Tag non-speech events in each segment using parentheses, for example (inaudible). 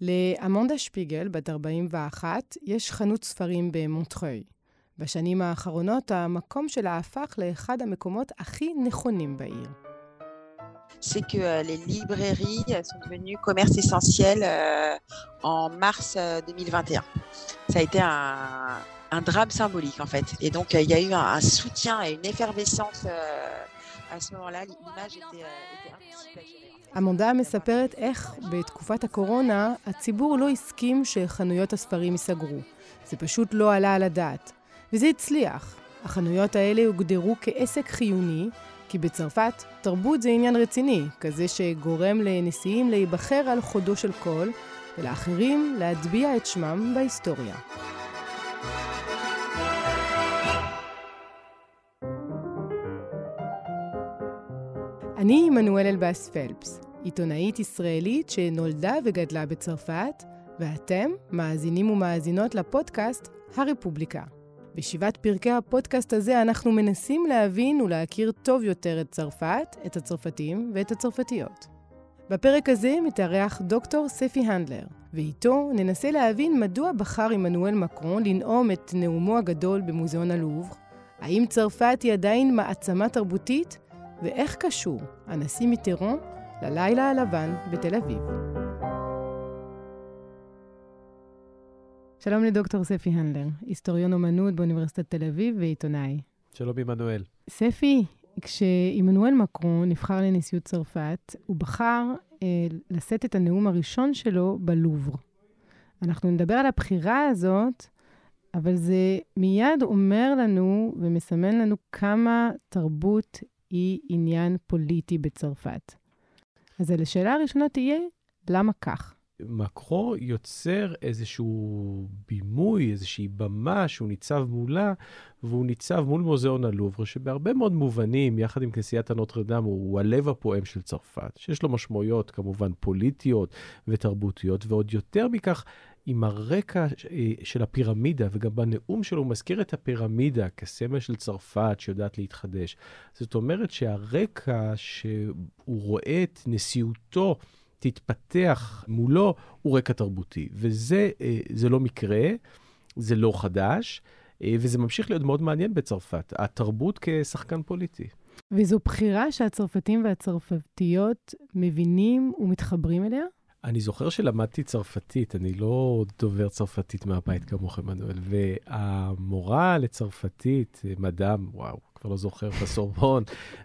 לאמונדה שפיגל, בת 41, יש חנות ספרים במונטרוי. בשנים האחרונות המקום שלה הפך לאחד המקומות הכי נכונים בעיר. c'est que euh, les librairies sont devenues commerce essentiel euh, en mars 2021. Euh, Ça a été un, un drame symbolique en fait. Et donc il y a eu un, un soutien et une effervescence à ce moment-là. L'image était, était impossible à gérer. עמונדה מספרת איך בתקופת הקורונה הציבור לא הסכים שחנויות הספרים ייסגרו. זה פשוט לא עלה על הדעת. וזה הצליח. החנויות האלה הוגדרו כעסק חיוני, כי בצרפת תרבות זה עניין רציני, כזה שגורם לנשיאים להיבחר על חודו של קול, ולאחרים להטביע את שמם בהיסטוריה. אני עמנואל אלבאס פלפס, עיתונאית ישראלית שנולדה וגדלה בצרפת, ואתם מאזינים ומאזינות לפודקאסט הרפובליקה. בשבעת פרקי הפודקאסט הזה אנחנו מנסים להבין ולהכיר טוב יותר את צרפת, את הצרפתים ואת הצרפתיות. בפרק הזה מתארח דוקטור ספי הנדלר, ואיתו ננסה להבין מדוע בחר עמנואל מקרון לנאום את נאומו הגדול במוזיאון הלובר, האם צרפת היא עדיין מעצמה תרבותית, ואיך קשור הנשיא מיטרון ללילה הלבן בתל אביב. שלום לדוקטור ספי הנדלר, היסטוריון אומנות באוניברסיטת תל אביב ועיתונאי. שלום עמנואל. ספי, כשעמנואל מקרון נבחר לנשיאות צרפת, הוא בחר אה, לשאת את הנאום הראשון שלו בלובר. אנחנו נדבר על הבחירה הזאת, אבל זה מיד אומר לנו ומסמן לנו כמה תרבות היא עניין פוליטי בצרפת. אז השאלה הראשונה תהיה, למה כך? מקרו יוצר איזשהו בימוי, איזושהי במה שהוא ניצב מולה, והוא ניצב מול מוזיאון הלובר, שבהרבה מאוד מובנים, יחד עם כנסיית הנוטרדם, הוא הלב הפועם של צרפת, שיש לו משמעויות כמובן פוליטיות ותרבותיות, ועוד יותר מכך, עם הרקע אה, של הפירמידה, וגם בנאום שלו הוא מזכיר את הפירמידה כסמל של צרפת שיודעת להתחדש. זאת אומרת שהרקע שהוא רואה את נשיאותו, תתפתח מולו, הוא רקע תרבותי. וזה אה, לא מקרה, זה לא חדש, אה, וזה ממשיך להיות מאוד מעניין בצרפת, התרבות כשחקן פוליטי. וזו בחירה שהצרפתים והצרפתיות מבינים ומתחברים אליה? אני זוכר שלמדתי צרפתית, אני לא דובר צרפתית מהבית כמוך, עמנואל, והמורה לצרפתית, מדאם, וואו, כבר לא זוכר, בסורבון,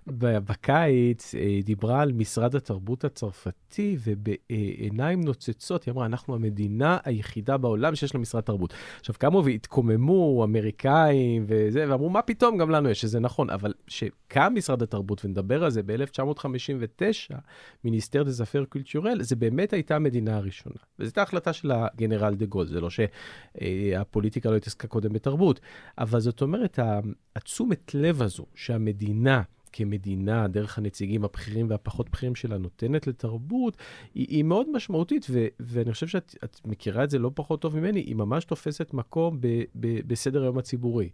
בקיץ, אה, דיברה על משרד התרבות הצרפתי, ובעיניים נוצצות, היא אמרה, אנחנו המדינה היחידה בעולם שיש לה משרד תרבות. עכשיו, קמו והתקוממו אמריקאים וזה, ואמרו, מה פתאום, גם לנו יש, שזה נכון, אבל שקם משרד התרבות, ונדבר על זה ב-1959, Ministère des Affaires culturelles, זה באמת הייתה המדינה הראשונה. וזו הייתה החלטה של הגנרל דה גול, זה לא שהפוליטיקה לא התעסקה קודם בתרבות, אבל זאת אומרת, התשומת לב הזו שהמדינה, כמדינה, דרך הנציגים הבכירים והפחות בכירים שלה, נותנת לתרבות, היא, היא מאוד משמעותית, ו, ואני חושב שאת מכירה את זה לא פחות טוב ממני, היא ממש תופסת מקום ב, ב, בסדר היום הציבורי.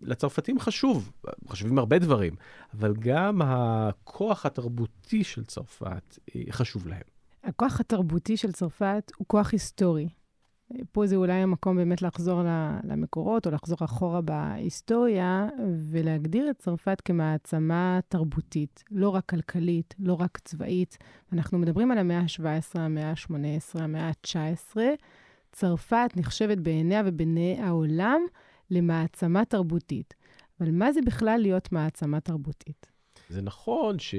לצרפתים חשוב, חשובים הרבה דברים, אבל גם הכוח התרבותי של צרפת אה, חשוב להם. הכוח התרבותי של צרפת הוא כוח היסטורי. פה זה אולי המקום באמת לחזור למקורות, או לחזור אחורה בהיסטוריה, ולהגדיר את צרפת כמעצמה תרבותית, לא רק כלכלית, לא רק צבאית. אנחנו מדברים על המאה ה-17, המאה ה-18, המאה ה-19. צרפת נחשבת בעיניה ובעיני העולם למעצמה תרבותית. אבל מה זה בכלל להיות מעצמה תרבותית? זה נכון ש...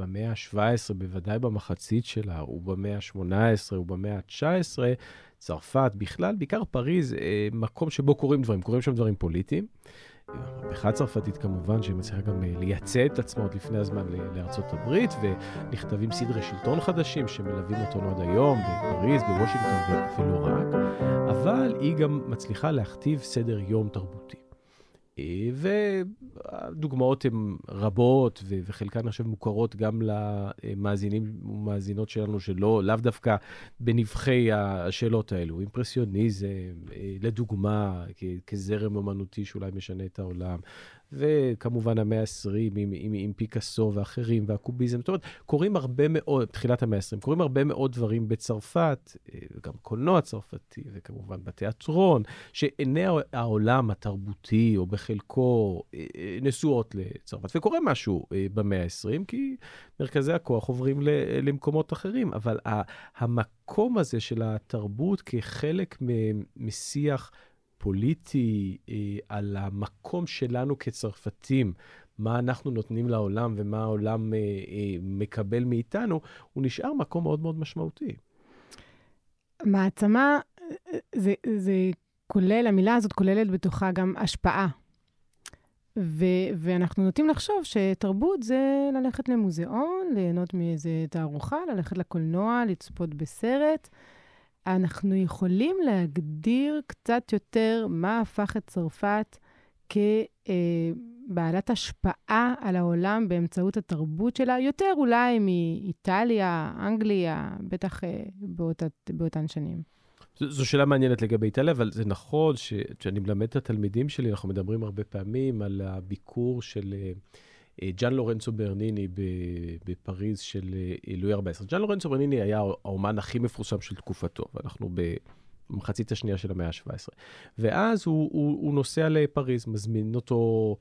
במאה ה-17, בוודאי במחצית שלה, ובמאה ה-18 ובמאה ה-19, צרפת, בכלל, בעיקר פריז, אה, מקום שבו קורים דברים, קורים שם דברים פוליטיים. המהפכה הצרפתית כמובן, שהיא מצליחה גם אה, לייצא את עצמה עוד לפני הזמן לארצות הברית, ונכתבים סדרי שלטון חדשים שמלווים אותנו עד היום, בפריז, בוושינגטון ולא רק, אבל היא גם מצליחה להכתיב סדר יום תרבותי. והדוגמאות הן רבות, וחלקן עכשיו מוכרות גם למאזינים ומאזינות שלנו, שלא, לאו דווקא בנבחי השאלות האלו. אימפרסיוניזם, לדוגמה, כזרם אומנותי שאולי משנה את העולם, וכמובן המאה ה-20 עם, עם, עם פיקאסו ואחרים והקוביזם. זאת אומרת, קורים הרבה מאוד, תחילת המאה ה-20, קורים הרבה מאוד דברים בצרפת, אה, גם קולנוע צרפתי, וכמובן בתיאטרון, שעיני העולם התרבותי, או בחלקו, אה, אה, נשואות לצרפת. וקורה משהו במאה ה-20, כי מרכזי הכוח עוברים למקומות אחרים, אבל המקום הזה של התרבות כחלק משיח פוליטי אה, על המקום שלנו כצרפתים, מה אנחנו נותנים לעולם ומה העולם אה, אה, מקבל מאיתנו, הוא נשאר מקום מאוד מאוד משמעותי. מעצמה, זה, זה כולל, המילה הזאת כוללת בתוכה גם השפעה. ו- ואנחנו נוטים לחשוב שתרבות זה ללכת למוזיאון, ליהנות מאיזה תערוכה, ללכת לקולנוע, לצפות בסרט. אנחנו יכולים להגדיר קצת יותר מה הפך את צרפת כבעלת השפעה על העולם באמצעות התרבות שלה, יותר אולי מאיטליה, אנגליה, בטח אה, באות, באותן שנים. זו, זו שאלה מעניינת לגבי איטליה, אבל זה נכון שכשאני מלמד את התלמידים שלי, אנחנו מדברים הרבה פעמים על הביקור של... Uh, אה, ג'אן לורנצו ברניני בפריז של אה, לואי 14. ג'אן לורנצו ברניני היה האומן הכי מפורסם של תקופתו, ואנחנו במחצית השנייה של המאה ה-17. ואז הוא, הוא, הוא נוסע לפריז, מזמין אותו...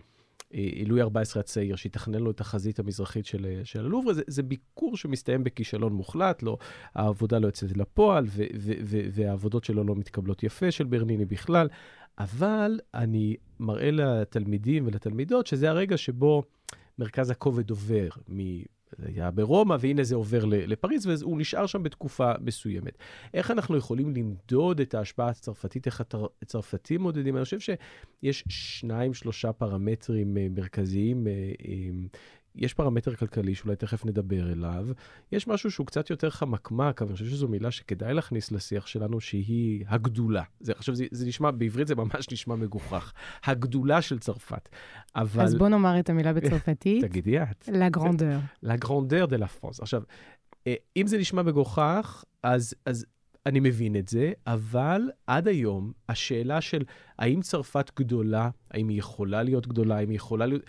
אה, לואי 14 הצעיר, שיתכנן לו את החזית המזרחית של, של הלובר. זה, זה ביקור שמסתיים בכישלון מוחלט, לא, העבודה לא יוצאת לפועל, ו, ו, ו, והעבודות שלו לא מתקבלות יפה, של ברניני בכלל. אבל אני מראה לתלמידים ולתלמידות שזה הרגע שבו מרכז הכובד עובר מ... זה היה ברומא, והנה זה עובר לפריז, והוא נשאר שם בתקופה מסוימת. איך אנחנו יכולים למדוד את ההשפעה הצרפתית, איך הצרפתים מודדים? אני חושב שיש שניים, שלושה פרמטרים אה, מרכזיים אה, אה, יש פרמטר כלכלי שאולי תכף נדבר אליו. יש משהו שהוא קצת יותר חמקמק, אבל אני חושב שזו מילה שכדאי להכניס לשיח שלנו, שהיא הגדולה. זה, עכשיו, זה, זה נשמע, בעברית זה ממש נשמע מגוחך. הגדולה של צרפת. אבל... אז בוא נאמר את המילה בצרפתית. (laughs) תגידי את. לה גרנדר. לה גרנדר דה לה פרנס. עכשיו, אה, אם זה נשמע מגוחך, אז, אז אני מבין את זה, אבל עד היום, השאלה של האם צרפת גדולה, האם היא יכולה להיות גדולה, האם היא יכולה להיות...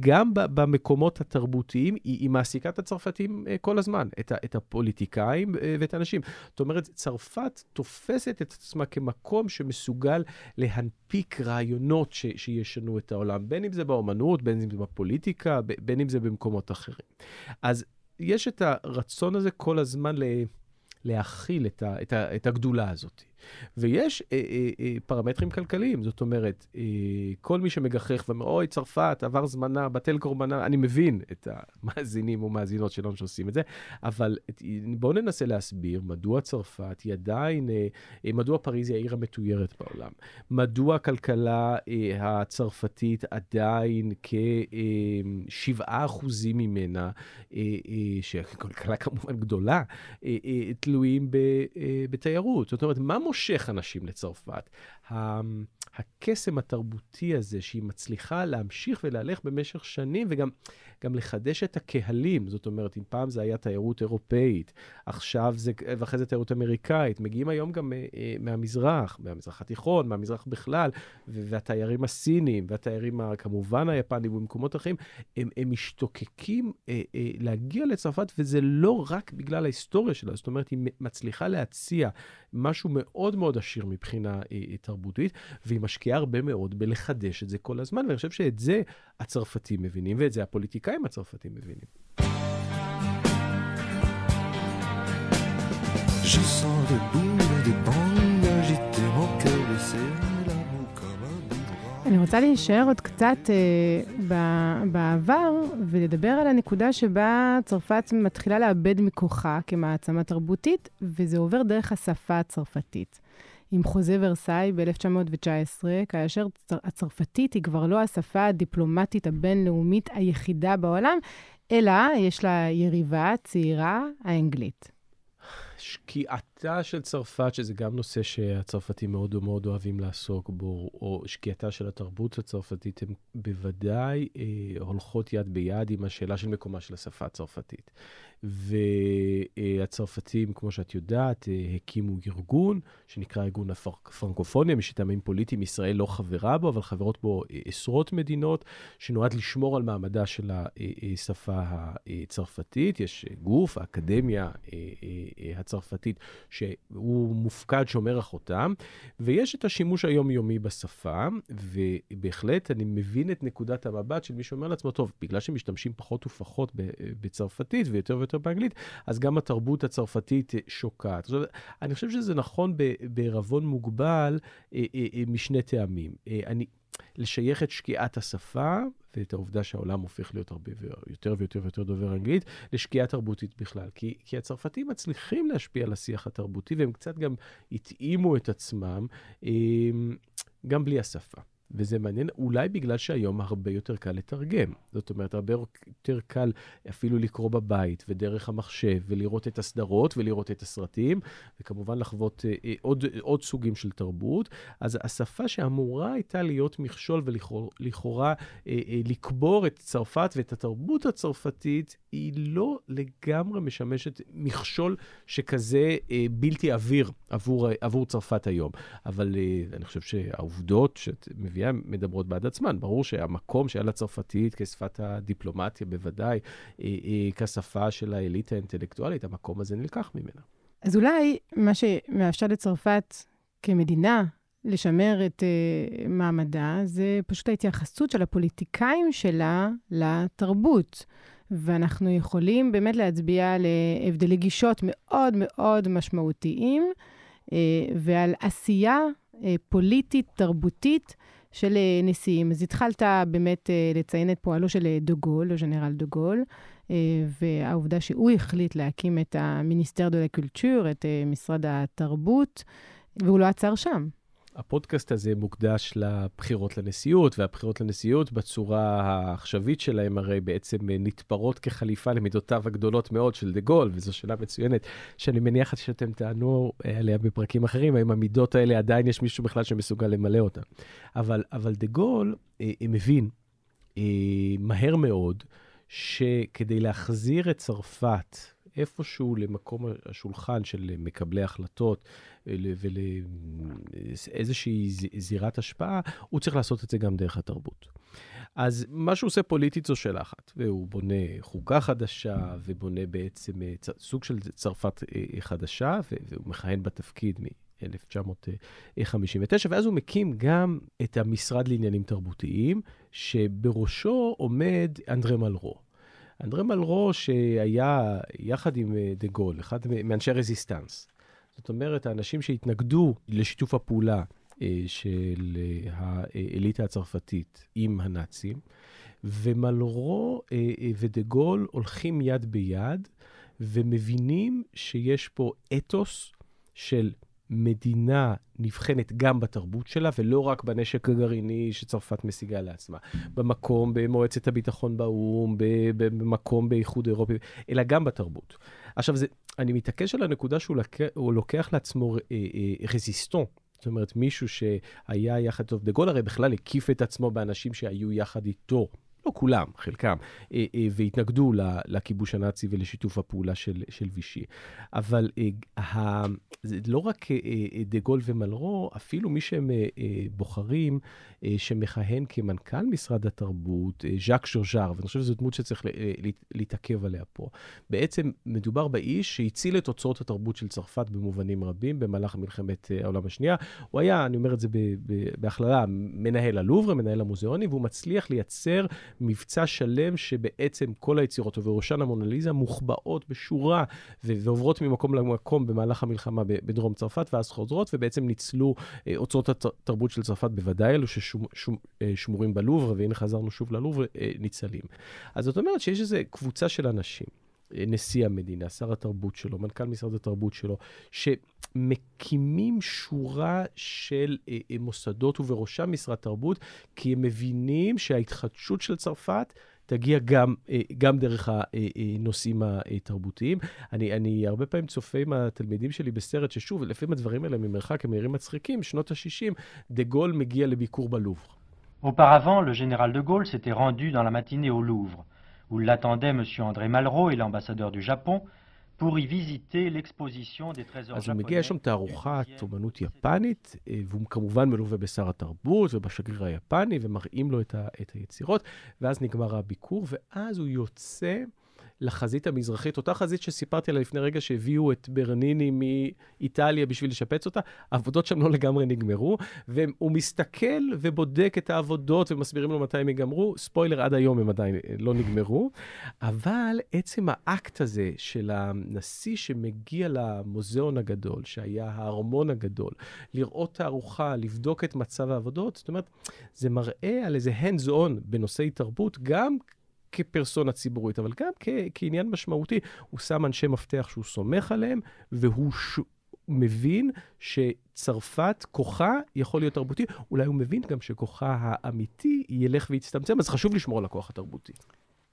גם במקומות התרבותיים, היא, היא מעסיקה את הצרפתים uh, כל הזמן, את, את הפוליטיקאים uh, ואת האנשים. זאת אומרת, צרפת תופסת את עצמה כמקום שמסוגל להנפיק רעיונות ש, שישנו את העולם, בין אם זה באומנות, בין אם זה בפוליטיקה, בין אם זה במקומות אחרים. אז יש את הרצון הזה כל הזמן ל... להכיל את, ה, את, ה, את הגדולה הזאת. ויש אה, אה, אה, פרמטרים כלכליים, זאת אומרת, אה, כל מי שמגחך ואומר, אוי, צרפת, עבר זמנה, בטל קורבנה, אני מבין את המאזינים ומאזינות שלנו שעושים את זה, אבל בואו ננסה להסביר מדוע צרפת היא עדיין, אה, אה, מדוע פריז היא העיר המתוירת בעולם, מדוע הכלכלה אה, הצרפתית עדיין כ-7% אה, ממנה, אה, אה, שכלכלה כמובן גדולה, אה, אה, תלויים ב, אה, בתיירות. זאת אומרת, מה מושך אנשים לצרפת? הקסם התרבותי הזה, שהיא מצליחה להמשיך ולהלך במשך שנים, וגם גם לחדש את הקהלים. זאת אומרת, אם פעם זה היה תיירות אירופאית, עכשיו זה, ואחרי זה תיירות אמריקאית, מגיעים היום גם uh, מהמזרח, מהמזרח התיכון, מהמזרח בכלל, והתיירים הסינים, והתיירים כמובן היפנים ומקומות אחרים, הם, הם משתוקקים uh, uh, להגיע לצרפת, וזה לא רק בגלל ההיסטוריה שלה, זאת אומרת, היא מצליחה להציע משהו מאוד מאוד עשיר מבחינה uh, תרבותית, והיא משקיעה הרבה מאוד בלחדש את זה כל הזמן, ואני חושב שאת זה הצרפתים מבינים, ואת זה הפוליטיקאים הצרפתים מבינים. Je sens debout des bangs agiter mon cœur laisser אני רוצה להישאר עוד קצת אה, ב- בעבר ולדבר על הנקודה שבה צרפת מתחילה לאבד מכוחה כמעצמה תרבותית, וזה עובר דרך השפה הצרפתית. עם חוזה ורסאי ב-1919, כאשר הצרפתית היא כבר לא השפה הדיפלומטית הבינלאומית היחידה בעולם, אלא יש לה יריבה צעירה, האנגלית. שקיעת שקיעתה של צרפת, שזה גם נושא שהצרפתים מאוד מאוד אוהבים לעסוק בו, או שקיעתה של התרבות הצרפתית, הן בוודאי אה, הולכות יד ביד עם השאלה של מקומה של השפה הצרפתית. והצרפתים, כמו שאת יודעת, אה, הקימו ארגון שנקרא ארגון הפרנקופוניה, משטעמים פוליטיים, ישראל לא חברה בו, אבל חברות בו אה, עשרות מדינות, שנועד לשמור על מעמדה של השפה הצרפתית. יש גוף, האקדמיה הצרפתית, שהוא מופקד, שומר החותם, ויש את השימוש היומיומי בשפה, ובהחלט אני מבין את נקודת המבט של מי שאומר לעצמו, טוב, בגלל שמשתמשים פחות ופחות בצרפתית ויותר ויותר באנגלית, אז גם התרבות הצרפתית שוקעת. אומרת, אני חושב שזה נכון בערבון מוגבל אה, אה, אה, משני טעמים. אני, לשייך את שקיעת השפה ואת העובדה שהעולם הופך להיות הרבה יותר ויותר ויותר דובר אנגלית, לשקיעה תרבותית בכלל. כי, כי הצרפתים מצליחים להשפיע על השיח התרבותי, והם קצת גם התאימו את עצמם גם בלי השפה. וזה מעניין, אולי בגלל שהיום הרבה יותר קל לתרגם. זאת אומרת, הרבה יותר קל אפילו לקרוא בבית ודרך המחשב, ולראות את הסדרות ולראות את הסרטים, וכמובן לחוות אה, אה, עוד, עוד סוגים של תרבות. אז השפה שאמורה הייתה להיות מכשול ולכאורה אה, אה, לקבור את צרפת ואת התרבות הצרפתית, היא לא לגמרי משמשת מכשול שכזה אה, בלתי עביר עבור, עבור צרפת היום. אבל אה, אני חושב שהעובדות שאת מביאה מדברות בעד עצמן. ברור שהמקום שהיה לצרפתית כשפת הדיפלומטיה, בוודאי, אה, אה, כשפה של האליטה האינטלקטואלית, המקום הזה נלקח ממנה. אז אולי מה שמאפשר לצרפת כמדינה לשמר את uh, מעמדה, זה פשוט ההתייחסות של הפוליטיקאים שלה לתרבות. ואנחנו יכולים באמת להצביע על הבדלי גישות מאוד מאוד משמעותיים, ועל עשייה פוליטית, תרבותית, של נשיאים. אז התחלת באמת לציין את פועלו של דה גול, général דה גול, והעובדה שהוא החליט להקים את ה ministère de la Culture, את משרד התרבות, והוא לא עצר שם. הפודקאסט הזה מוקדש לבחירות לנשיאות, והבחירות לנשיאות בצורה העכשווית שלהם הרי בעצם נתפרות כחליפה למידותיו הגדולות מאוד של דה גול, וזו שאלה מצוינת שאני מניח שאתם תענו עליה בפרקים אחרים, האם המידות האלה עדיין יש מישהו בכלל שמסוגל למלא אותן. אבל, אבל דה גול אה, מבין אה, מהר מאוד שכדי להחזיר את צרפת איפשהו למקום השולחן של מקבלי החלטות ולאיזושהי זירת השפעה, הוא צריך לעשות את זה גם דרך התרבות. אז מה שהוא עושה פוליטית זו שאלה אחת, והוא בונה חוקה חדשה, ובונה בעצם אה, סוג של צרפת אה, חדשה, והוא מכהן בתפקיד מ-1959, ואז הוא מקים גם את המשרד לעניינים תרבותיים, שבראשו עומד אנדרי מלרו. אנדרי מלרו שהיה יחד עם אה, דה גול, אחד מאנשי רזיסטנס. זאת אומרת, האנשים שהתנגדו לשיתוף הפעולה אה, של אה, האליטה הצרפתית עם הנאצים, ומלרו ודה גול הולכים יד ביד ומבינים שיש פה אתוס של מדינה נבחנת גם בתרבות שלה, ולא רק בנשק הגרעיני שצרפת משיגה לעצמה. במקום, במועצת הביטחון באו"ם, במקום באיחוד אירופי, אלא גם בתרבות. עכשיו, זה, אני מתעקש על הנקודה שהוא לוקח, לוקח לעצמו אה, אה, רזיסטון. זאת אומרת, מישהו שהיה יחד טוב דה גול, הרי בכלל הקיף את עצמו באנשים שהיו יחד איתו לא כולם, חלקם, אה, אה, והתנגדו לכיבוש הנאצי ולשיתוף הפעולה של, של וישי. אבל אה, זה לא רק דה גול ומלרו, אפילו מי שהם בוחרים שמכהן כמנכ"ל משרד התרבות, ז'אק ז'וז'אר, ואני חושב שזו דמות שצריך להתעכב עליה פה. בעצם מדובר באיש שהציל את אוצרות התרבות של צרפת במובנים רבים במהלך מלחמת העולם השנייה. הוא היה, אני אומר את זה בהכללה, מנהל הלובר, מנהל המוזיאונים, והוא מצליח לייצר מבצע שלם שבעצם כל היצירות, ובראשן המונליזה, מוחבאות בשורה ועוברות ממקום למקום במהלך המלחמה בדרום צרפת, ואז חוזרות, ובעצם ניצלו אה, אוצרות התרבות של צרפת, בוודאי אלו ששמורים אה, בלובר, והנה חזרנו שוב ללובר, אה, ניצלים. אז זאת אומרת שיש איזו קבוצה של אנשים. נשיא המדינה, שר התרבות שלו, מנכ"ל משרד התרבות שלו, שמקימים שורה של אה, אה, מוסדות ובראשם משרד תרבות, כי הם מבינים שההתחדשות של צרפת תגיע גם, גם דרך הנושאים התרבותיים. אני, אני הרבה פעמים צופה עם התלמידים שלי בסרט, ששוב, לפעמים הדברים האלה ממרחק הם נראים מצחיקים, שנות ה-60, דה גול מגיע לביקור בלובר. Auparavant, le général de Gaulle s'était rendu dans la matinée au Louvre, où l'attendaient M. André Malraux et l'ambassadeur du Japon, pour y visiter l'exposition des trésors אז הוא מגיע, יש שם תערוכת אומנות יפנית, והוא כמובן מלווה בשר התרבות ובשגריר היפני, ומראים לו את, ה, את היצירות, ואז נגמר הביקור, ואז הוא יוצא לחזית המזרחית, אותה חזית שסיפרתי עליה לפני רגע, שהביאו את ברניני מאיטליה בשביל לשפץ אותה, העבודות שם לא לגמרי נגמרו, והוא מסתכל ובודק את העבודות ומסבירים לו מתי הם ייגמרו. ספוילר, עד היום הם עדיין לא נגמרו, אבל עצם האקט הזה של הנשיא שמגיע למוזיאון הגדול, שהיה הארמון הגדול, לראות תערוכה, לבדוק את מצב העבודות, זאת אומרת, זה מראה על איזה hands on בנושאי תרבות, גם כפרסונה ציבורית, אבל גם כ- כעניין משמעותי. הוא שם אנשי מפתח שהוא סומך עליהם, והוא ש... מבין שצרפת, כוחה יכול להיות תרבותי. אולי הוא מבין גם שכוחה האמיתי ילך ויצטמצם, אז חשוב לשמור על הכוח התרבותי.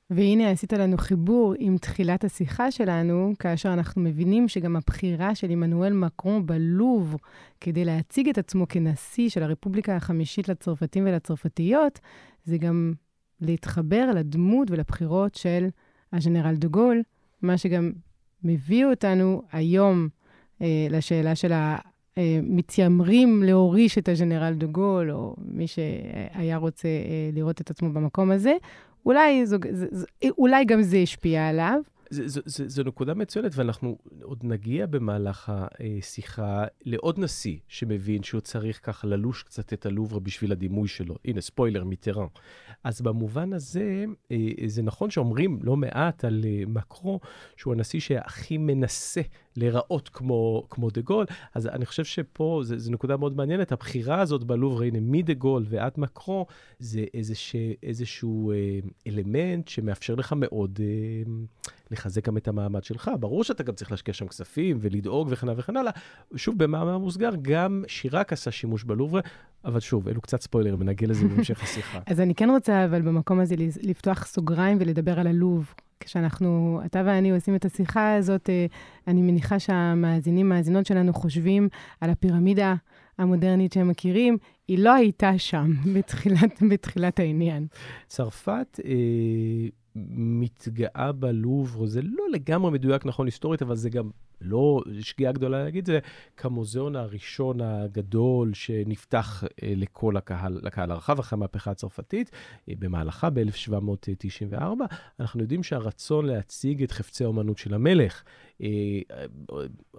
והנה עשית לנו חיבור עם תחילת השיחה שלנו, כאשר אנחנו מבינים שגם הבחירה של עמנואל מקרון בלוב כדי להציג את עצמו כנשיא של הרפובליקה החמישית לצרפתים ולצרפתיות, זה גם להתחבר לדמות ולבחירות של הז'נרל דה גול, מה שגם מביא אותנו היום אה, לשאלה של המתיימרים אה, להוריש את הז'נרל דה גול, או מי שהיה רוצה אה, לראות את עצמו במקום הזה. אולי, זו, זו, זו, אולי גם זה השפיע עליו. זו נקודה מצוינת, ואנחנו עוד נגיע במהלך השיחה לעוד נשיא שמבין שהוא צריך ככה ללוש קצת את הלובר בשביל הדימוי שלו. הנה, ספוילר, מיטרן. אז במובן הזה, אה, זה נכון שאומרים לא מעט על אה, מקרו, שהוא הנשיא שהכי מנסה להיראות כמו, כמו דה גול, אז אני חושב שפה זו נקודה מאוד מעניינת. הבחירה הזאת בלובר, הנה, מדה גול ועד מקרו, זה איזשה, איזשהו אה, אלמנט שמאפשר לך מאוד לחזק גם את המעמד שלך. ברור שאתה גם צריך להשקיע שם כספים ולדאוג וכן הלאה וכן הלאה. שוב, במאמר מוסגר, גם שיראק עשה שימוש בלובר, אבל שוב, אלו קצת ספוילרים, ונגיע לזה בהמשך השיחה. (laughs) אז אני כן רוצה, אבל במקום הזה, לפתוח סוגריים ולדבר על הלוב. כשאנחנו, אתה ואני עושים את השיחה הזאת, אה, אני מניחה שהמאזינים, מאזינות שלנו חושבים על הפירמידה המודרנית שהם מכירים, היא לא הייתה שם (laughs) בתחילת, בתחילת העניין. צרפת... אה... מתגאה בלובר, זה לא לגמרי מדויק נכון היסטורית, אבל זה גם לא שגיאה גדולה להגיד זה, כמוזיאון הראשון הגדול שנפתח אה, לכל הקהל, לקהל הרחב אחרי המהפכה הצרפתית, אה, במהלכה ב-1794. אנחנו יודעים שהרצון להציג את חפצי האומנות של המלך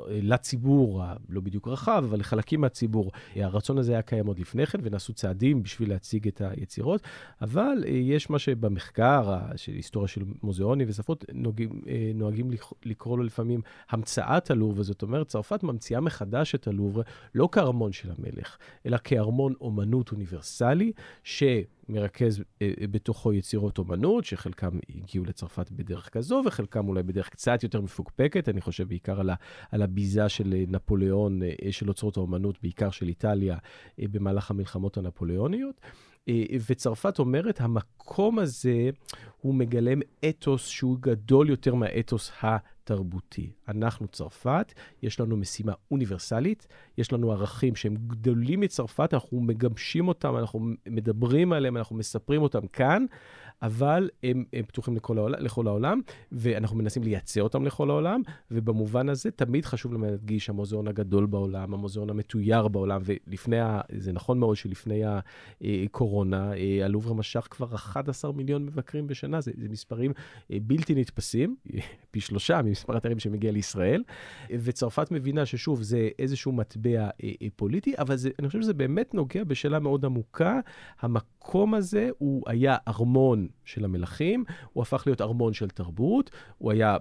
לציבור, לא בדיוק רחב, אבל לחלקים מהציבור, הרצון הזה היה קיים עוד לפני כן, ונעשו צעדים בשביל להציג את היצירות, אבל יש מה שבמחקר של היסטוריה של מוזיאונים וספרות, נוהגים, נוהגים לקרוא לו לפעמים. המצאת הלובר, זאת אומרת, צרפת ממציאה מחדש את הלובר לא כארמון של המלך, אלא כארמון אומנות אוניברסלי, שמרכז אה, אה, בתוכו יצירות אומנות, שחלקם הגיעו לצרפת בדרך כזו, וחלקם אולי בדרך קצת יותר מפוקפקת. אני חושב בעיקר על, ה, על הביזה של אה, נפוליאון, של אוצרות האומנות, בעיקר של איטליה, במהלך המלחמות הנפוליאוניות. וצרפת אומרת, המקום הזה הוא מגלם אתוס שהוא גדול יותר מהאתוס ה... תרבותי. אנחנו צרפת, יש לנו משימה אוניברסלית, יש לנו ערכים שהם גדולים מצרפת, אנחנו מגבשים אותם, אנחנו מדברים עליהם, אנחנו מספרים אותם כאן, אבל הם, הם פתוחים לכל העולם, לכל העולם, ואנחנו מנסים לייצא אותם לכל העולם, ובמובן הזה תמיד חשוב לנו להדגיש המוזיאון הגדול בעולם, המוזיאון המתויר בעולם, ולפני, ה, זה נכון מאוד שלפני הקורונה, אה, הלובר משך כבר 11 מיליון מבקרים בשנה, זה, זה מספרים אה, בלתי נתפסים, (laughs) פי שלושה ממספר התיירים שמגיע לישראל, וצרפת מבינה ששוב, זה איזשהו מטבע אה, פוליטי, אבל זה, אני חושב שזה באמת נוגע בשאלה מאוד עמוקה. המקום הזה הוא היה ארמון של המלכים, הוא הפך להיות ארמון של תרבות, הוא היה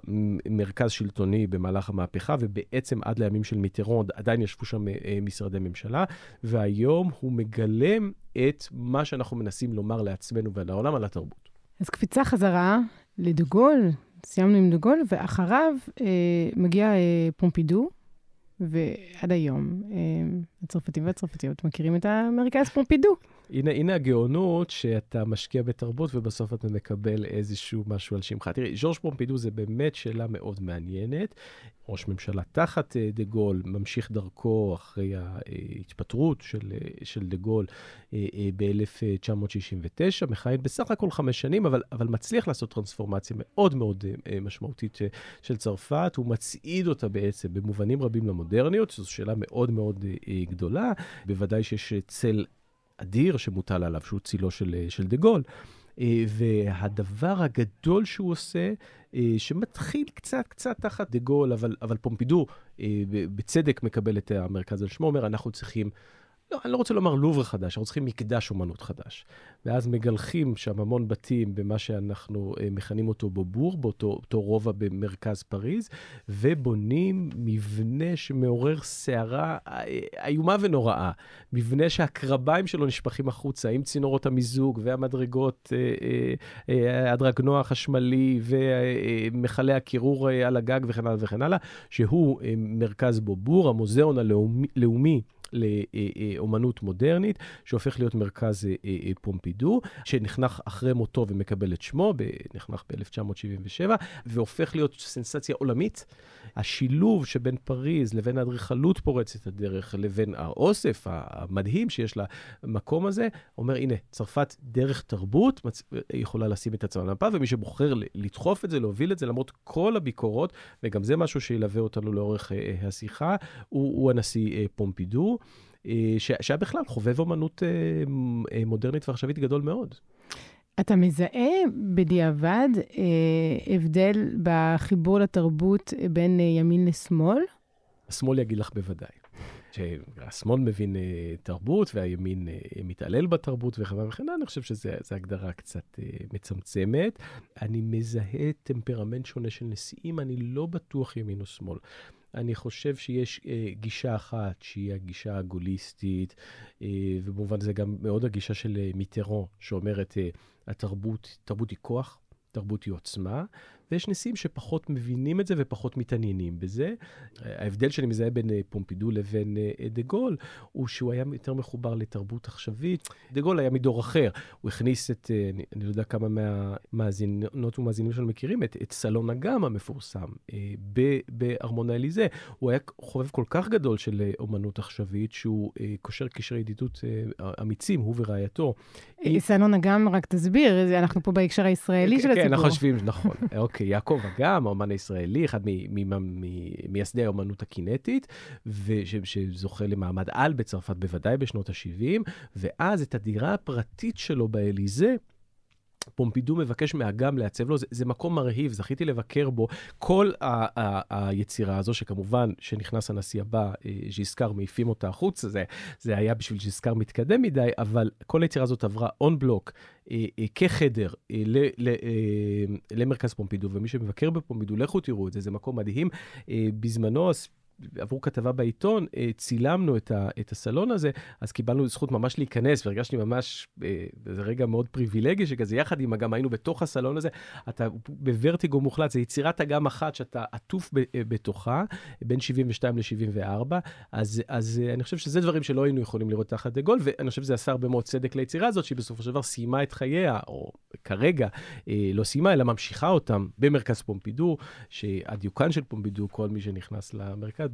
מרכז שלטוני במהלך המהפכה, ובעצם עד לימים של מיטרון עדיין ישבו שם אה, משרדי ממשלה, והיום הוא מגלם את מה שאנחנו מנסים לומר לעצמנו ולעולם על התרבות. אז קפיצה חזרה לדוגול, סיימנו עם דוגול, ואחריו אה, מגיע אה, פומפידו, ועד היום אה, הצרפתים והצרפתיות מכירים את המרכז פומפידו. הנה, הנה הגאונות שאתה משקיע בתרבות ובסוף אתה מקבל איזשהו משהו על שמך. תראי, ז'ורג' פומפידו זה באמת שאלה מאוד מעניינת. ראש ממשלה תחת אה, דה גול, ממשיך דרכו אחרי ההתפטרות של, אה, של דה גול אה, ב-1969, מכהן בסך הכל חמש שנים, אבל, אבל מצליח לעשות טרנספורמציה מאוד מאוד משמעותית של צרפת. הוא מצעיד אותה בעצם במובנים רבים למודרניות, זו שאלה מאוד מאוד גדולה. בוודאי שיש צל אדיר שמוטל עליו, שהוא צילו של, של דה גול. והדבר הגדול שהוא עושה, שמתחיל קצת קצת תחת דה גול, אבל, אבל פומפידו בצדק מקבל את המרכז על שמו, אומר, אנחנו צריכים לא, אני לא רוצה לומר לובר חדש, אנחנו צריכים מקדש אומנות חדש. ואז מגלחים שם המון בתים במה שאנחנו אה, מכנים אותו בובור, באותו רובע במרכז פריז, ובונים מבנה שמעורר סערה אה, איומה ונוראה. מבנה שהקרביים שלו נשפכים החוצה, עם צינורות המיזוג והמדרגות, אה, הדרגנוע החשמלי ומכלי הקירור על הגג וכן הלאה וכן הלאה, שהוא מרכז בובור, המוזיאון הלאומי. לאומנות מודרנית, שהופך להיות מרכז אה, אה, פומפידו, שנחנך אחרי מותו ומקבל את שמו, נחנך ב-1977, והופך להיות סנסציה עולמית. השילוב שבין פריז לבין האדריכלות פורצת הדרך, לבין האוסף המדהים שיש למקום הזה, אומר, הנה, צרפת דרך תרבות מצ... יכולה לשים את עצמה למפה, ומי שבוחר לדחוף את זה, להוביל את זה, למרות כל הביקורות, וגם זה משהו שילווה אותנו לאורך אה, השיחה, הוא, הוא הנשיא פומפידו. שהיה בכלל חובב אומנות מודרנית ועכשווית גדול מאוד. אתה מזהה בדיעבד אה, הבדל בחיבור לתרבות בין אה, ימין לשמאל? השמאל יגיד לך בוודאי. שהשמאל מבין אה, תרבות והימין אה, מתעלל בתרבות וכן וכן אני חושב שזו הגדרה קצת אה, מצמצמת. אני מזהה טמפרמנט שונה של נשיאים, אני לא בטוח ימין או שמאל. אני חושב שיש אה, גישה אחת שהיא הגישה הגוליסטית, אה, ובמובן זה גם מאוד הגישה של אה, מיטרו, שאומרת, אה, התרבות, תרבות היא כוח, תרבות היא עוצמה, ויש נשיאים שפחות מבינים את זה ופחות מתעניינים בזה. ההבדל שאני מזהה בין אה, פומפידו לבין אה, דה גול, הוא שהוא היה יותר מחובר לתרבות עכשווית. דה גול היה מדור אחר. הוא הכניס את, אה, אני, לא יודע כמה מהמאזינות ומאזינים שלנו מכירים, את, את סלון אגם המפורסם בארמון האליזה. הוא היה חובב כל כך גדול של אומנות עכשווית, שהוא קושר קשרי ידידות אמיצים, הוא ורעייתו. סלון אגם, רק תסביר, אנחנו פה בהקשר הישראלי של הציבור. כן, אנחנו חושבים, נכון. (laughs) אוקיי, יעקב אגם, האומן הישראלי, אחד ממייסדי האומנות הקינטית, שזוכה למעמד על בצרפת בוודאי בשנות ה-70, ואז את הדירה הפרטית שלו באליזה, פומפידו מבקש מאגם לעצב לו, זה, זה מקום מרהיב, זכיתי לבקר בו. כל ה- ה- ה- היצירה הזו, שכמובן, שנכנס הנשיא הבא, אה, ז'יסקר, מעיפים אותה החוצה, זה, זה היה בשביל ז'יסקר מתקדם מדי, אבל כל היצירה הזאת עברה און בלוק, אה, אה, כחדר אה, ל, ל, אה, למרכז פומפידו, ומי שמבקר בפומפידו, לכו תראו את זה, זה מקום מדהים. אה, בזמנו, עבור כתבה בעיתון, אה, צילמנו את, ה, את הסלון הזה, אז קיבלנו זכות ממש להיכנס, והרגשתי ממש, אה, זה רגע מאוד פריבילגי שכזה, יחד עם אגם היינו בתוך הסלון הזה, אתה בוורטיגו מוחלט, זה יצירת אגם אחת שאתה עטוף אה, בתוכה, בין 72 ל-74, אז, אז אני חושב שזה דברים שלא היינו יכולים לראות תחת דה גול, ואני חושב שזה עשה הרבה מאוד צדק ליצירה הזאת, שהיא בסופו של דבר סיימה את חייה, או כרגע לא סיימה, אלא ממשיכה אותם במרכז פומפידו, שהדיוקן של פומפידו, כל מי שנכנס למרכז,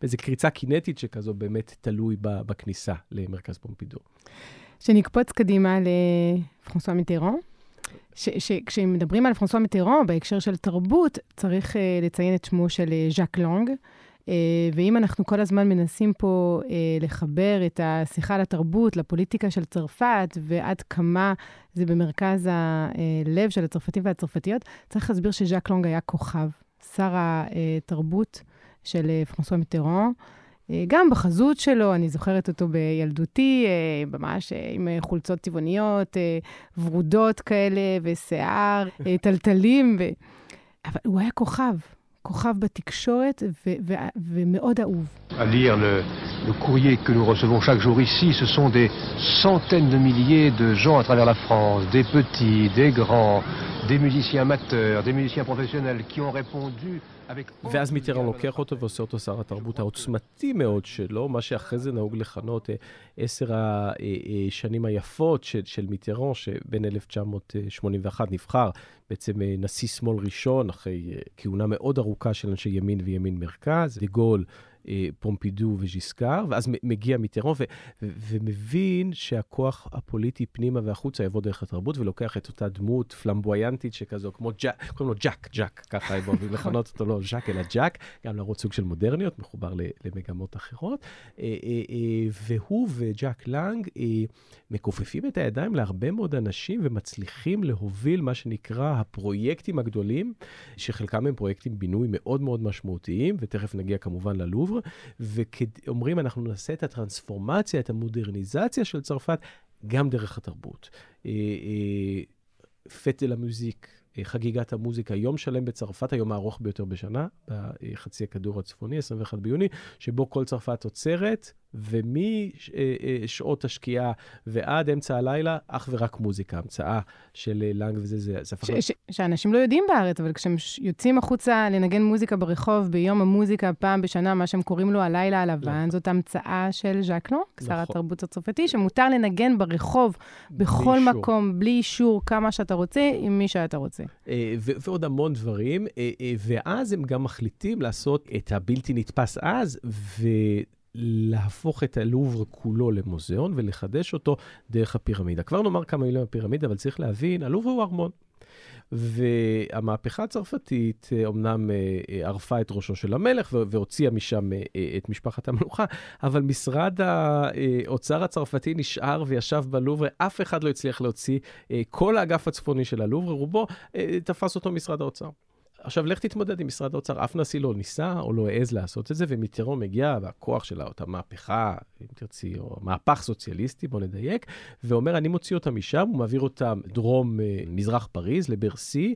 באיזה קריצה קינטית שכזו באמת תלוי בכניסה למרכז פומפידור. שנקפוץ קדימה לפרנסואה מיטרון. כשמדברים על פרנסואה מיטרון בהקשר של תרבות, צריך uh, לציין את שמו של uh, ז'אק לונג. Uh, ואם אנחנו כל הזמן מנסים פה uh, לחבר את השיחה לתרבות, לפוליטיקה של צרפת, ועד כמה זה במרכז הלב של הצרפתים והצרפתיות, צריך להסביר שז'אק לונג היה כוכב, שר התרבות של אה, פרנסואה מיטרון. אה, גם בחזות שלו, אני זוכרת אותו בילדותי, אה, ממש עם חולצות טבעוניות, ורודות כאלה, ושיער, טלטלים, ו... אבל הוא היה כוכב, כוכב בתקשורת ו- ו- ומאוד אהוב. À lire le, le courrier que nous recevons chaque jour ici, ce sont des centaines de milliers de gens à travers la France, des petits, des grands, des musiciens amateurs, des musiciens professionnels qui ont répondu avec... ואז מיטרן לוקח אותו ועושה אותו שר התרבות העוצמתי מאוד שלו, מה שאחרי זה נהוג לכנות עשר השנים היפות של, של מיטרן, שבין 1981 נבחר בעצם נשיא שמאל ראשון, אחרי כהונה מאוד ארוכה של אנשי ימין וימין מרכז, דה גול. פומפידו וז'יסקר, ואז מגיע מיטרן ומבין שהכוח הפוליטי פנימה והחוצה יבוא דרך התרבות, ולוקח את אותה דמות פלמבויאנטית שכזו, כמו ג'אק, קוראים לו ג'אק, ג'אק, ככה הם אוהבים לכנות אותו, לא ז'אק אלא ג'אק, גם להראות סוג של מודרניות, מחובר למגמות אחרות. והוא וג'אק לנג מכופפים את הידיים להרבה מאוד אנשים ומצליחים להוביל מה שנקרא הפרויקטים הגדולים, שחלקם הם פרויקטים בינוי מאוד מאוד משמעותיים, ותכף נגיע כמובן ללובר. ואומרים, אנחנו נעשה את הטרנספורמציה, את המודרניזציה של צרפת, גם דרך התרבות. פטל המוזיק, חגיגת המוזיקה, יום שלם בצרפת, היום הארוך ביותר בשנה, בחצי הכדור הצפוני, 21 ביוני, שבו כל צרפת עוצרת, ומשעות השקיעה ועד אמצע הלילה, אך ורק מוזיקה, המצאה של לנג וזה, זה, זה הפך... שאנשים לא יודעים בארץ, אבל כשהם יוצאים החוצה לנגן מוזיקה ברחוב ביום המוזיקה פעם בשנה, מה שהם קוראים לו הלילה הלבן, זאת המצאה של ז'קלו, שר התרבות הצרפתי, שמותר לנגן ברחוב, בכל מקום, בלי אישור, כמה שאתה רוצה, עם מי שאתה רוצה. ועוד המון דברים, ואז הם גם מחליטים לעשות את הבלתי נתפס אז, ו... להפוך את הלובר כולו למוזיאון ולחדש אותו דרך הפירמידה. כבר נאמר כמה מילים על הפירמידה, אבל צריך להבין, הלובר הוא ארמון. והמהפכה הצרפתית אומנם ערפה את ראשו של המלך והוציאה משם את משפחת המלוכה, אבל משרד האוצר הצרפתי נשאר וישב בלובר, אף אחד לא הצליח להוציא, כל האגף הצפוני של הלובר, רובו תפס אותו משרד האוצר. עכשיו, לך תתמודד עם משרד האוצר. אף נשיא לא ניסה או לא העז לעשות את זה, ומיטרון מגיע, והכוח של אותה מהפכה, אם תרצי, או מהפך סוציאליסטי, בוא נדייק, ואומר, אני מוציא אותם משם, הוא מעביר אותם דרום מזרח פריז, לברסי,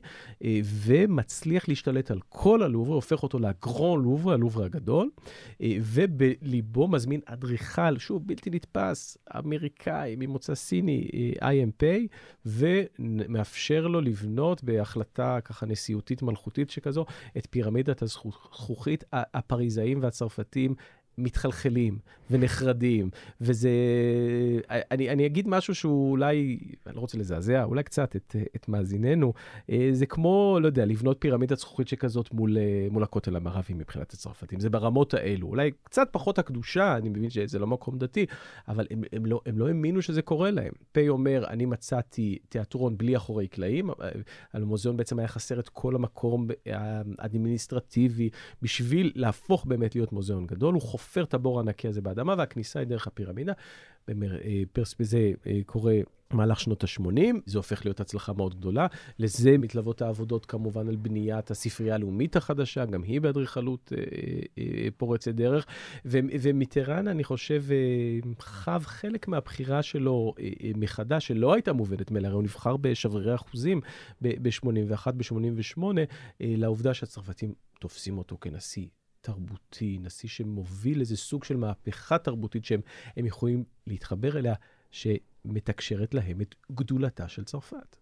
ומצליח להשתלט על כל הלובר, הופך אותו לגרון לובר, הלובר הגדול, ובליבו מזמין אדריכל, שוב, בלתי נתפס, אמריקאי, ממוצא סיני, IMP, ומאפשר לו לבנות בהחלטה ככה נשיאותית מלכותית. תרבותית שכזו, את פירמידת הזכוכית, הפריזאים והצרפתים מתחלחלים ונחרדים, וזה... אני, אני אגיד משהו שהוא אולי, אני לא רוצה לזעזע, אולי קצת את, את מאזיננו, זה כמו, לא יודע, לבנות פירמידת זכוכית שכזאת מול, מול הכותל המערבי מבחינת הצרפתים. זה ברמות האלו. אולי קצת פחות הקדושה, אני מבין שזה לא מקום דתי, אבל הם, הם, לא, הם לא האמינו שזה קורה להם. פיי אומר, אני מצאתי תיאטרון בלי אחורי קלעים, על המוזיאון בעצם היה חסר את כל המקום האדמיניסטרטיבי, בשביל להפוך באמת להיות מוזיאון גדול. הוא חופ... חופר את הבור הענקי הזה באדמה, והכניסה היא דרך הפירמידה. פרס בזה קורה במהלך שנות ה-80, זה הופך להיות הצלחה מאוד גדולה. לזה מתלוות העבודות כמובן על בניית הספרייה הלאומית החדשה, גם היא באדריכלות אה, אה, פורצת דרך. ומיטרן, אני חושב, אה, חב חלק מהבחירה שלו אה, אה, מחדש, שלא הייתה מובנת מאליה, הוא נבחר בשברירי אחוזים ב-81, ב-88, אה, לעובדה שהצרפתים תופסים אותו כנשיא תרבותי, נשיא שמוביל איזה סוג של מהפכה תרבותית שהם יכולים להתחבר אליה, שמתקשרת להם את גדולתה של צרפת.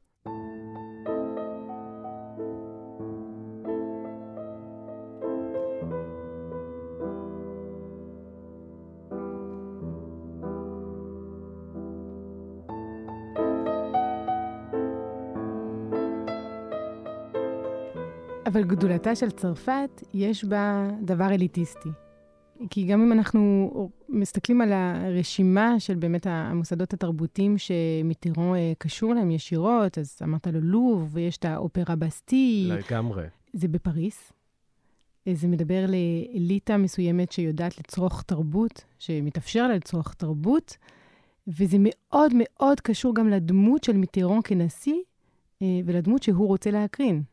אבל גדולתה של צרפת, יש בה דבר אליטיסטי. כי גם אם אנחנו מסתכלים על הרשימה של באמת המוסדות התרבותיים שמיטרון אה, קשור להם ישירות, אז אמרת לו לוב, ויש את האופרה בסטי. לגמרי. זה בפריס. זה מדבר לאליטה מסוימת שיודעת לצרוך תרבות, שמתאפשר לה לצרוך תרבות, וזה מאוד מאוד קשור גם לדמות של מיטרון כנשיא, אה, ולדמות שהוא רוצה להקרין.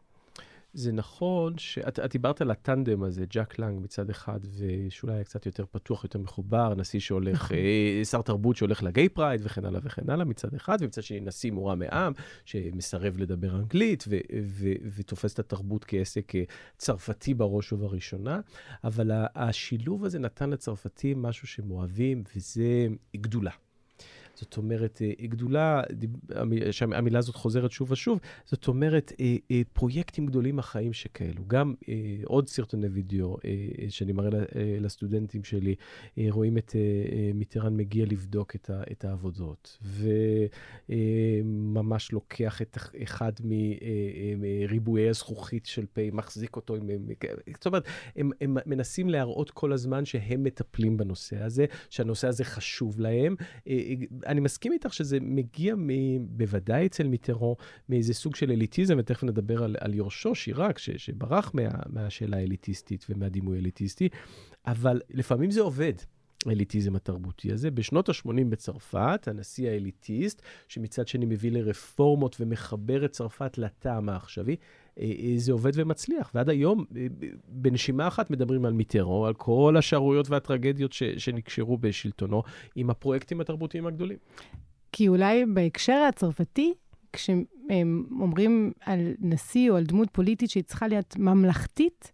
זה נכון שאת את דיברת על הטנדם הזה, ג'אק לנג מצד אחד, ושאולי היה קצת יותר פתוח, יותר מחובר, נשיא שהולך, נכון. אה, שר תרבות שהולך ל gay pride וכן הלאה וכן הלאה מצד אחד, ומצד שני נשיא מורם מעם, שמסרב לדבר אנגלית ו, ו, ותופס את התרבות כעסק צרפתי בראש ובראשונה, אבל השילוב הזה נתן לצרפתים משהו שהם אוהבים, וזה גדולה. זאת אומרת, אה, גדולה, שהמילה הזאת חוזרת שוב ושוב, זאת אומרת, אה, אה, פרויקטים גדולים החיים שכאלו. גם עוד סרטוני וידאו שאני מראה לסטודנטים שלי, רואים את מיטרן מגיע לבדוק את העבודות, וממש לוקח את אחד מריבועי הזכוכית של פה, מחזיק אותו עם... זאת אומרת, הם, הם מנסים להראות כל הזמן שהם מטפלים בנושא הזה, שהנושא הזה חשוב להם. אני מסכים איתך שזה מגיע מ, בוודאי אצל מיטרו מאיזה סוג של אליטיזם, ותכף נדבר על, על יורשו, שיראק, ש, שברח מה, מהשאלה האליטיסטית ומהדימוי האליטיסטי, אבל לפעמים זה עובד. האליטיזם התרבותי הזה. בשנות ה-80 בצרפת, הנשיא האליטיסט, שמצד שני מביא לרפורמות ומחבר את צרפת לטעם העכשווי, זה עובד ומצליח. ועד היום, אה, בנשימה אחת מדברים על מיטרו, על כל השערוריות והטרגדיות ש, שנקשרו בשלטונו, עם הפרויקטים התרבותיים הגדולים. כי אולי בהקשר הצרפתי, כשהם אומרים על נשיא או על דמות פוליטית שהיא צריכה להיות ממלכתית,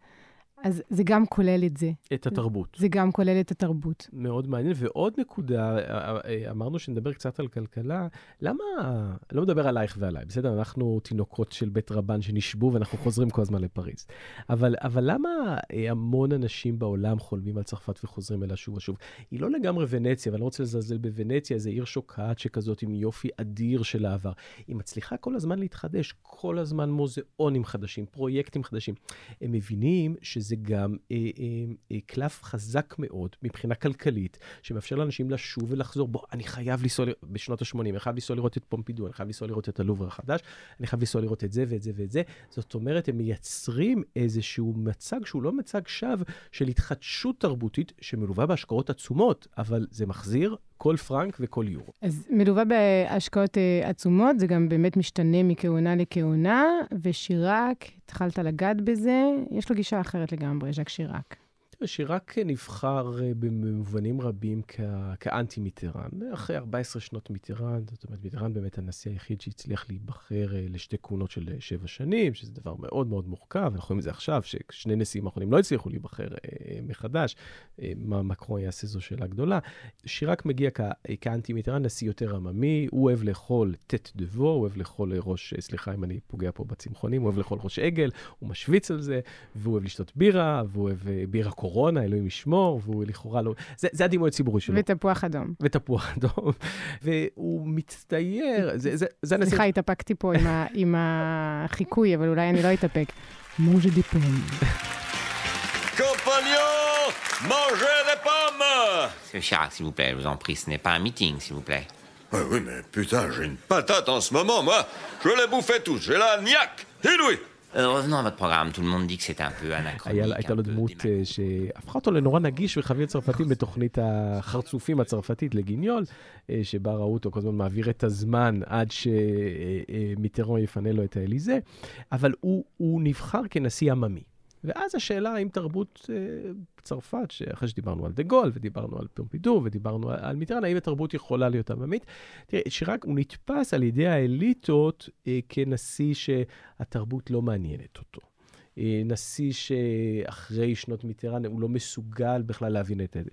אז זה גם כולל את זה. את התרבות. זה גם כולל את התרבות. מאוד מעניין. ועוד נקודה, אמרנו שנדבר קצת על כלכלה, למה, לא מדבר עלייך ועליי, בסדר? אנחנו תינוקות של בית רבן שנשבו ואנחנו חוזרים כל הזמן לפריז. אבל, אבל למה המון אנשים בעולם חולמים על צרפת וחוזרים אליה שוב ושוב? היא לא לגמרי ונציה, ואני לא רוצה לזלזל בוונציה, איזו עיר שוקעת שכזאת עם יופי אדיר של העבר. היא מצליחה כל הזמן להתחדש, כל הזמן מוזיאונים חדשים, פרויקטים חדשים. הם מבינים שזה... זה גם אה, אה, אה, קלף חזק מאוד מבחינה כלכלית, שמאפשר לאנשים לשוב ולחזור. בוא, אני חייב לנסוע, בשנות ה-80, אני חייב לנסוע לראות את פומפידו, אני חייב לנסוע לראות את הלובר החדש, אני חייב לנסוע לראות את זה ואת זה ואת זה. זאת אומרת, הם מייצרים איזשהו מצג שהוא לא מצג שווא של התחדשות תרבותית שמלווה בהשקעות עצומות, אבל זה מחזיר כל פרנק וכל יורו. אז מלווה בהשקעות uh, עצומות, זה גם באמת משתנה מכהונה לכהונה, ושיראק, התחלת לגעת בזה, יש לו גישה אחרת לגמרי, ז'ק שיראק. שיראק נבחר אה, במובנים רבים כאנטי מיטרן. אחרי 14 שנות מיטרן, זאת אומרת, מיטרן באמת הנשיא היחיד שהצליח להיבחר אה, לשתי כהונות של אה, שבע שנים, שזה דבר מאוד מאוד מורכב, אנחנו רואים את זה עכשיו, ששני נשיאים האחרונים לא הצליחו להיבחר מחדש, מה מקרון יעשה זו שאלה גדולה. שיראק מגיע כאנטי מיטרן, נשיא יותר עממי, הוא אוהב לאכול טט דבו, הוא אוהב לאכול ראש, סליחה אם אני פוגע פה בצמחונים, הוא אוהב לאכול ראש עגל, הוא משוויץ על זה, והוא אוהב לשתות בירה, והוא אוהב בירה קור קורונה, אלוהים ישמור, והוא לכאורה לא... זה, זה הדימוי הציבורי שלו. ותפוח אדום. ותפוח אדום. (laughs) והוא מצטייר, זה, זה, זה הנשיא... סליחה, התאפקתי פה עם, ה, עם החיקוי, אבל אולי אני לא אתאפק. מונג'ה די פום. Compagnons, mangez des pommes Monsieur Chirac, s'il vous plaît, je vous en prie, ce n'est pas un meeting, s'il vous plaît. Oui, oui, mais putain, j'ai une patate en ce moment, moi. Je les bouffais tous, j'ai la niaque inouïe. Revenons à votre programme, tout le monde dit que c'était un peu (laughs) anachronique. הייתה לו דמות שהפכה אותו לנורא נגיש וחביב צרפתי בתוכנית החרצופים הצרפתית לגיניול, שבה ראו אותו כל הזמן מעביר את הזמן עד שמיטרון יפנה לו את האליזה, אבל הוא נבחר כנשיא עממי. ואז השאלה האם תרבות אה, צרפת, אחרי שדיברנו על דה גול, ודיברנו על פומפידו, ודיברנו על, מיטרן, האם התרבות יכולה להיות עממית? תראה, שיראק הוא נתפס על ידי האליטות אה, כנשיא שהתרבות לא מעניינת אותו. אה, נשיא שאחרי שנות מיטרן הוא לא מסוגל בכלל להבין את זה.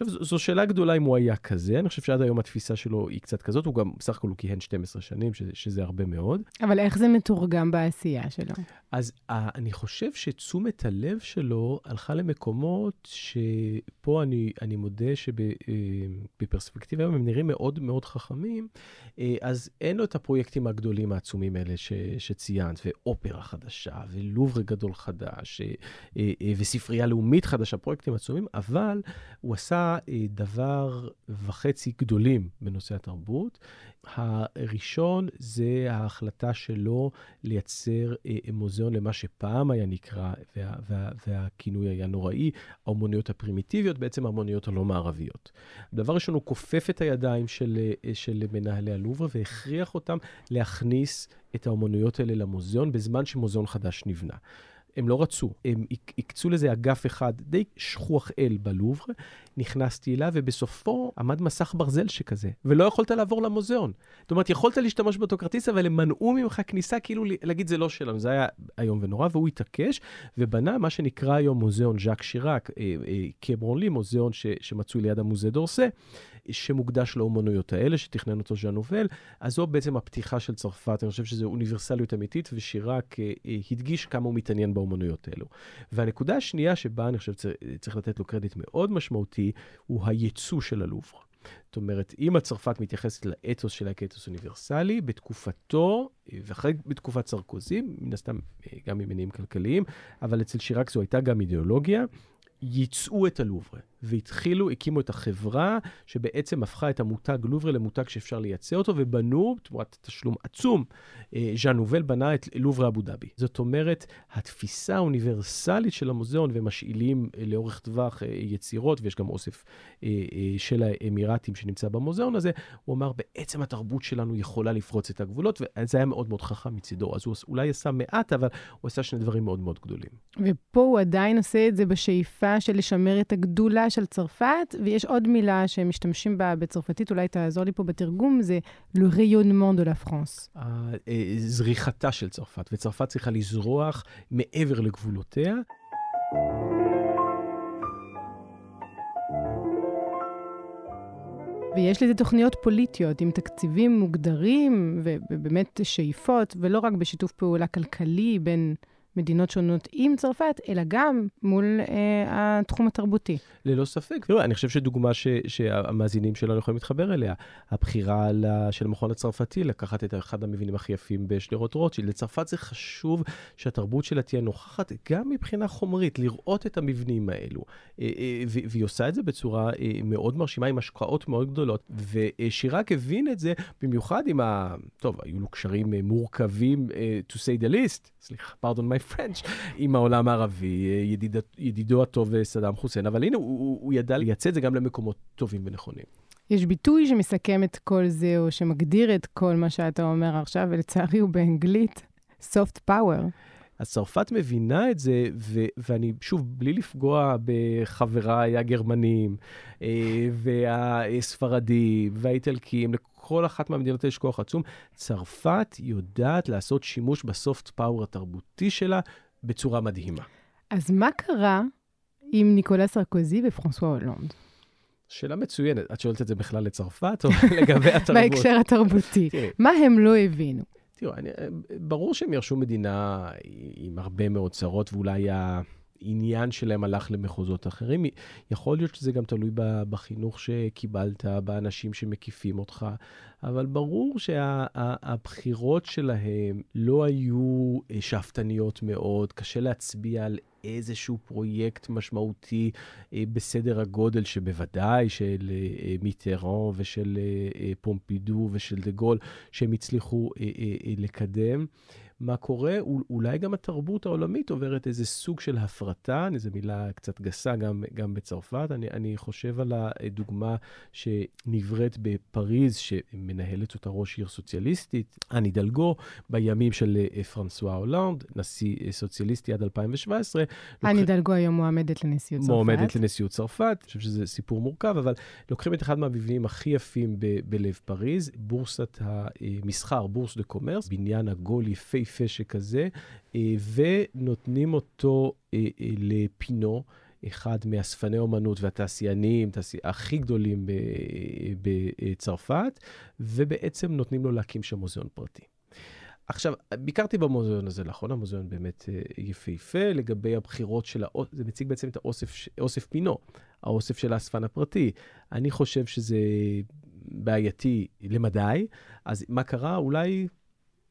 עכשיו, זו שאלה גדולה אם הוא היה כזה, אני חושב שעד היום התפיסה שלו היא קצת כזאת, הוא גם, בסך הכל הוא כיהן 12 שנים, שזה, שזה הרבה מאוד. אבל איך זה מתורגם בעשייה שלו? אז uh, אני חושב שתשומת הלב שלו הלכה למקומות שפה אני, אני מודה שבפרספקטיבה היום הם נראים מאוד מאוד חכמים, uh, אז אין לו את הפרויקטים הגדולים העצומים האלה ש, שציינת, ואופרה חדשה, ולוברה גדול חדש, וספרייה לאומית חדשה, פרויקטים עצומים, אבל הוא עשה אה, דבר וחצי גדולים בנושא התרבות. הראשון זה ההחלטה שלו לייצר אה, מוזיאון למה שפעם היה נקרא, וה, וה, והכינוי היה נוראי, האומנויות הפרימיטיביות, בעצם האומנויות הלא מערביות. דבר ראשון, הוא כופף את הידיים של, אה, של מנהלי הלובר והכריח אותם להכניס את האומנויות האלה למוזיאון בזמן שמוזיאון חדש נבנה. הם לא רצו. הם הקצו לזה אגף אחד די שכוח אל בלובר, נכנסתי אליו, ובסופו עמד מסך ברזל שכזה, ולא יכולת לעבור למוזיאון. זאת אומרת, יכולת להשתמש באותו כרטיס, אבל הם מנעו ממך כניסה, כאילו להגיד, זה לא שלנו. זה היה איום ונורא, והוא התעקש, ובנה מה שנקרא היום מוזיאון ז'אק שיראק, אה, אה, קברון לי, מוזיאון ש, שמצוי ליד המוזה דורסה. שמוקדש לאומנויות האלה, שתכנן אותו ז'אן נובל. אז זו בעצם הפתיחה של צרפת, אני חושב שזו אוניברסליות אמיתית, ושיראק אה, אה, הדגיש כמה הוא מתעניין באומנויות האלו. והנקודה השנייה שבה אני חושב שצריך לתת לו קרדיט מאוד משמעותי, הוא הייצוא של הלובר. זאת אומרת, אם הצרפת מתייחסת לאתוס שלה כאתוס אוניברסלי, בתקופתו, אה, ואחרי בתקופת סרקוזי, מן הסתם גם ממניעים כלכליים, אבל אצל שיראק זו הייתה גם אידיאולוגיה, ייצאו את הלובר. והתחילו, הקימו את החברה שבעצם הפכה את המותג לוברה למותג שאפשר לייצא אותו, ובנו, תמורת תשלום עצום, אה, ז'אן נובל בנה את לוברה אבו דאבי. זאת אומרת, התפיסה האוניברסלית של המוזיאון, ומשאילים אה, לאורך טווח אה, יצירות, ויש גם אוסף של האמירתים שנמצא במוזיאון הזה, הוא אמר, בעצם התרבות שלנו יכולה לפרוץ את הגבולות, וזה היה מאוד מאוד חכם מצידו. אז הוא אולי עשה מעט, אבל הוא עשה שני דברים מאוד מאוד גדולים. ופה הוא עדיין עושה את זה בשאיפה של לשמר את הגדולה של צרפת, ויש עוד מילה שמשתמשים בה בצרפתית, אולי תעזור לי פה בתרגום, זה le rayonnement de la France. זריחתה של צרפת, וצרפת צריכה לזרוח מעבר לגבולותיה. ויש לזה תוכניות פוליטיות עם תקציבים מוגדרים ובאמת שאיפות, ולא רק בשיתוף פעולה כלכלי בין מדינות שונות עם צרפת, אלא גם מול אה, התחום התרבותי. ללא ספק. תראו, אני חושב שדוגמה ש, שהמאזינים שלנו יכולים להתחבר אליה, הבחירה לה, של המכון הצרפתי לקחת את אחד המבנים הכי יפים בשדרות רוטשילד. לצרפת זה חשוב שהתרבות שלה תהיה נוכחת גם מבחינה חומרית, לראות את המבנים האלו. אה, אה, והיא עושה את זה בצורה אה, מאוד מרשימה, עם השקעות מאוד גדולות. ושיראק הבין את זה, במיוחד עם ה... טוב, היו לו קשרים מורכבים, to say the least, סליחה, pardon my פרנץ', עם העולם הערבי, ידיד, ידידו הטוב סדאם חוסיין, אבל הנה, הוא, הוא ידע לייצא את זה גם למקומות טובים ונכונים. יש ביטוי שמסכם את כל זה, או שמגדיר את כל מה שאתה אומר עכשיו, ולצערי הוא באנגלית, soft power. אז צרפת מבינה את זה, ו- ואני, שוב, בלי לפגוע בחבריי הגרמנים, אה, והספרדים, והאיטלקים, לכל אחת מהמדינות יש כוח עצום. צרפת יודעת לעשות שימוש בסופט פאוור התרבותי שלה בצורה מדהימה. אז מה קרה עם ניקולה סרקוזי ופרנסואה הולנד? שאלה מצוינת. את שואלת את זה בכלל לצרפת או (laughs) לגבי התרבות? בהקשר התרבותי. מה הם לא הבינו? תראו, אני, ברור שהם ירשו מדינה עם הרבה מאוד צרות, ואולי העניין שלהם הלך למחוזות אחרים. יכול להיות שזה גם תלוי בחינוך שקיבלת, באנשים שמקיפים אותך, אבל ברור שהבחירות שה, שלהם לא היו אה, שאפתניות מאוד, קשה להצביע על איזשהו פרויקט משמעותי אה, בסדר הגודל שבוודאי של אה, מיטרן ושל פומפידו ושל דה גול, שהם הצליחו לקדם. מה קורה, אולי גם התרבות העולמית עוברת איזה סוג של הפרטה, זו מילה קצת גסה גם, גם בצרפת. אני, אני חושב על הדוגמה שנבראת בפריז, שמנהלת אותה ראש עיר סוציאליסטית, אני דלגו, בימים של אה, פרנסואה הולנד, נשיא אה, סוציאליסטי עד 2017. אני לוקח... הידלגו היום מועמדת לנשיאות צרפת. מועמדת לנשיאות צרפת, אני חושב שזה סיפור מורכב, אבל לוקחים את אחד מהמבנים הכי יפים ב- בלב פריז, בורסת המסחר, Bourse de Commerce, בניין עגול יפהפה. יפהפה שכזה, אה, ונותנים אותו אה, אה, לפינו. אחד מאספני אומנות והתעשיינים תעשי, הכי גדולים בצרפת, ובעצם נותנים לו להקים שם מוזיאון פרטי. עכשיו, ביקרתי במוזיאון הזה לאחרונה, מוזיאון באמת יפהפה, לגבי הבחירות של האוסף, זה מציג בעצם את האוסף, אוסף פינו, האוסף של האספן הפרטי. אני חושב שזה בעייתי למדי, אז מה קרה? אולי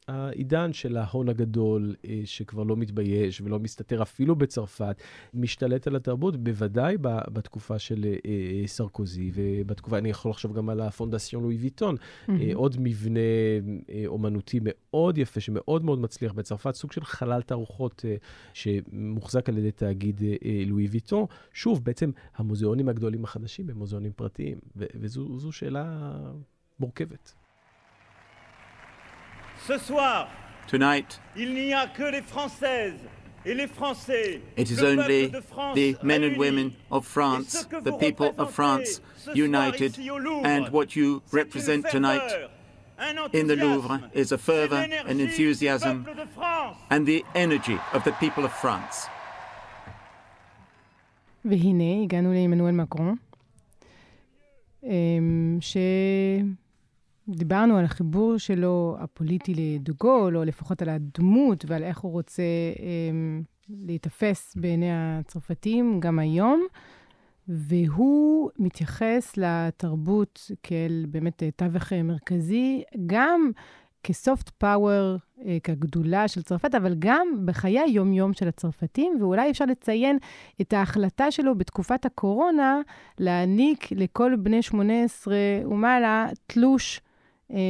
העידן של ההון הגדול, אה, שכבר לא מתבייש ולא מסתתר אפילו בצרפת, משתלט על התרבות, בוודאי בתקופה של אה, אה, סרקוזי, ובתקופה, אני יכול לחשוב גם על הפונדסיון לואי ויטון, mm-hmm. עוד מבנה אומנותי מאוד יפה, שמאוד מאוד מצליח בצרפת, סוג של חלל תערוכות שמוחזק על ידי תאגיד לואי ויטון. שוב, בעצם המוזיאונים הגדולים החדשים הם מוזיאונים פרטיים, וזו שאלה מורכבת. Ce soir, Tonight, il n'y a que les Françaises It is only the men and women of France, the people of France, united, and what you represent tonight in the Louvre is a fervor and enthusiasm and the energy of the people of France. והנה, הגענו לעמנואל מקרון, שדיברנו על החיבור שלו, הפוליטי לדוגול, או לפחות על הדמות ועל איך הוא רוצה להיתפס בעיני הצרפתים גם היום. והוא מתייחס לתרבות כאל באמת תווך מרכזי, גם כסופט פאוור, כגדולה של צרפת, אבל גם בחיי היום-יום של הצרפתים, ואולי אפשר לציין את ההחלטה שלו בתקופת הקורונה להעניק לכל בני 18 ומעלה תלוש אה,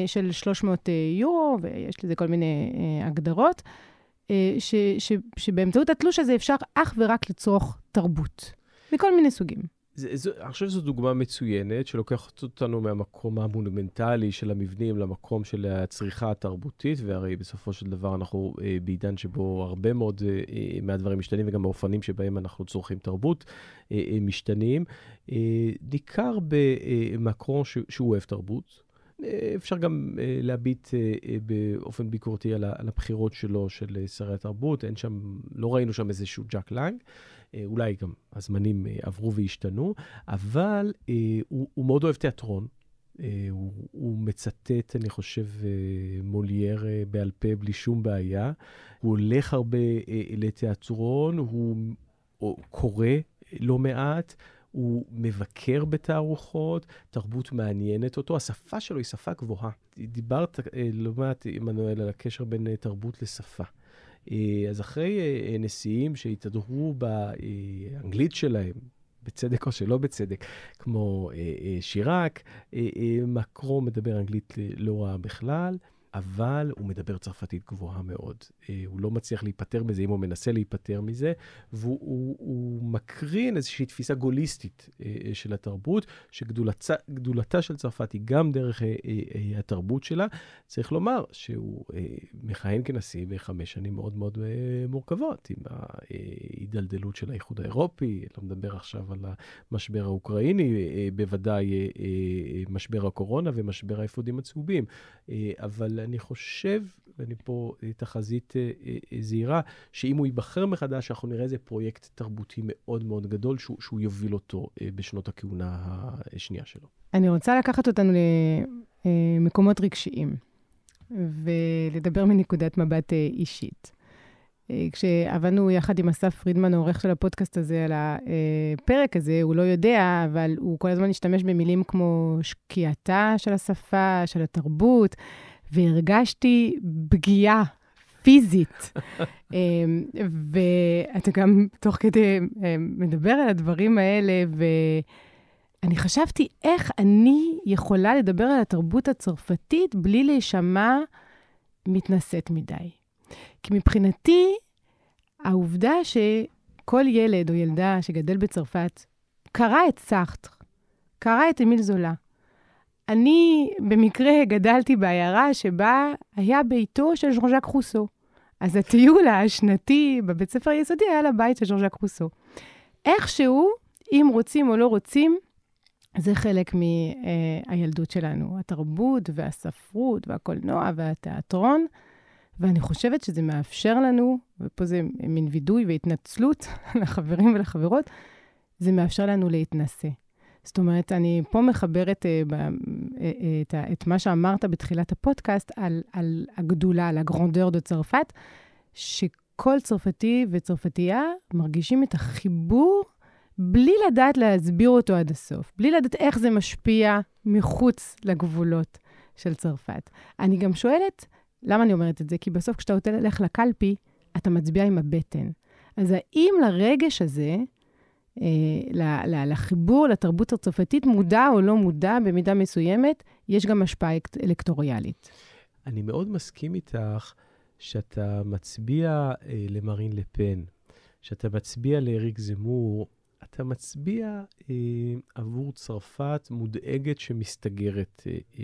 של 300 יורו, ויש לזה כל מיני אה, הגדרות, אה, ש, ש, שבאמצעות התלוש הזה אפשר אך ורק לצרוך תרבות. מכל מיני סוגים. זה, זה, אני חושב שזו דוגמה מצוינת, שלוקחת אותנו מהמקום המונומנטלי של המבנים למקום של הצריכה התרבותית, והרי בסופו של דבר אנחנו אה, בעידן שבו הרבה מאוד אה, אה מהדברים משתנים, וגם האופנים שבהם אנחנו צורכים תרבות אה, אה, משתנים. אה, ניכר במקרון שהוא אוהב תרבות. אה, אפשר גם uh, להביט uh, באופן ביקורתי על, הבחירות שלו, של שרי התרבות. אין שם, לא ראינו שם איזשהו ג'אק לנג. אה, אולי גם הזמנים אה, עברו והשתנו, אבל אה, הוא, הוא מאוד אוהב תיאטרון. הוא, הוא מצטט, אני חושב, מולייר בעל פה בלי שום בעיה. הוא הולך הרבה לתיאטרון, הוא, הוא קורא לא מעט. הוא מבקר בתערוכות, תרבות מעניינת אותו, השפה שלו היא שפה גבוהה. דיברת לא מעט, עמנואל, על הקשר בין תרבות לשפה. אה, אז אחרי אה, נשיאים שהתהדרו באנגלית שלהם, בצדק או שלא בצדק, כמו אה, שיראק, מקרו מדבר אנגלית לא רעה בכלל. אבל הוא מדבר צרפתית גבוהה מאוד. אה, הוא לא מצליח להיפטר מזה, אם הוא מנסה להיפטר מזה, והוא הוא, הוא מקרין איזושהי תפיסה גוליסטית אה, אה, של התרבות, שגדולתה של צרפת היא גם דרך התרבות שלה. צריך לומר שהוא מכהן כנשיא בחמש שנים מאוד מאוד מורכבות, עם ההידלדלות של האיחוד האירופי, לא מדבר עכשיו על המשבר האוקראיני, בוודאי משבר הקורונה ומשבר האפודים הצהובים, אבל אני חושב, ואני פה אה, תחזית אה, אה, זהירה, שאם הוא ייבחר מחדש, אנחנו נראה איזה פרויקט תרבותי מאוד מאוד גדול שהוא, שהוא יוביל אותו בשנות הכהונה השנייה שלו. אני רוצה לקחת אותנו למקומות רגשיים, ולדבר מנקודת מבט אישית. כשעבדנו יחד עם אסף פרידמן, העורך של הפודקאסט הזה, על הפרק הזה, הוא לא יודע, אבל הוא כל הזמן השתמש במילים כמו שקיעתה של השפה, של התרבות, והרגשתי פגיעה פיזית. (laughs) אמ, ואתה גם תוך כדי אמ, מדבר על הדברים האלה, ואני חשבתי איך אני יכולה לדבר על התרבות הצרפתית בלי להישמע מתנשאת מדי. כי מבחינתי, העובדה שכל ילד או ילדה שגדל בצרפת קרא את סארטר, קרא את אמיל זולה, אני במקרה גדלתי בעיירה שבה היה ביתו של ז'אן ז'אק רוסו. אז הטיול השנתי בבית ספר היסודי היה לבית של ז'אן ז'אק רוסו. איכשהו, אם רוצים או לא רוצים, זה חלק מהילדות שלנו, התרבות והספרות והקולנוע והתיאטרון. ואני חושבת שזה מאפשר לנו, ופה זה מין וידוי והתנצלות (laughs) לחברים ולחברות, זה מאפשר לנו להתנשא. זאת אומרת, אני פה מחברת אה, ב, אה, אה, את, את מה שאמרת בתחילת הפודקאסט על, על הגדולה, על הגרונדר דה צרפת, שכל צרפתי וצרפתייה מרגישים את החיבור בלי לדעת להסביר אותו עד הסוף, בלי לדעת איך זה משפיע מחוץ לגבולות של צרפת. אני גם שואלת, למה אני אומרת את זה? כי בסוף כשאתה הולך לקלפי, אתה מצביע עם הבטן. אז האם לרגש הזה, לחיבור לתרבות הצרפתית, מודע או לא מודע במידה מסוימת, יש גם השפעה אלקטוריאלית. אני מאוד מסכים איתך שאתה מצביע אה, למרין לפן, שאתה מצביע לאריק זמור, אתה מצביע אה, עבור צרפת מודאגת שמסתגרת אה, אה,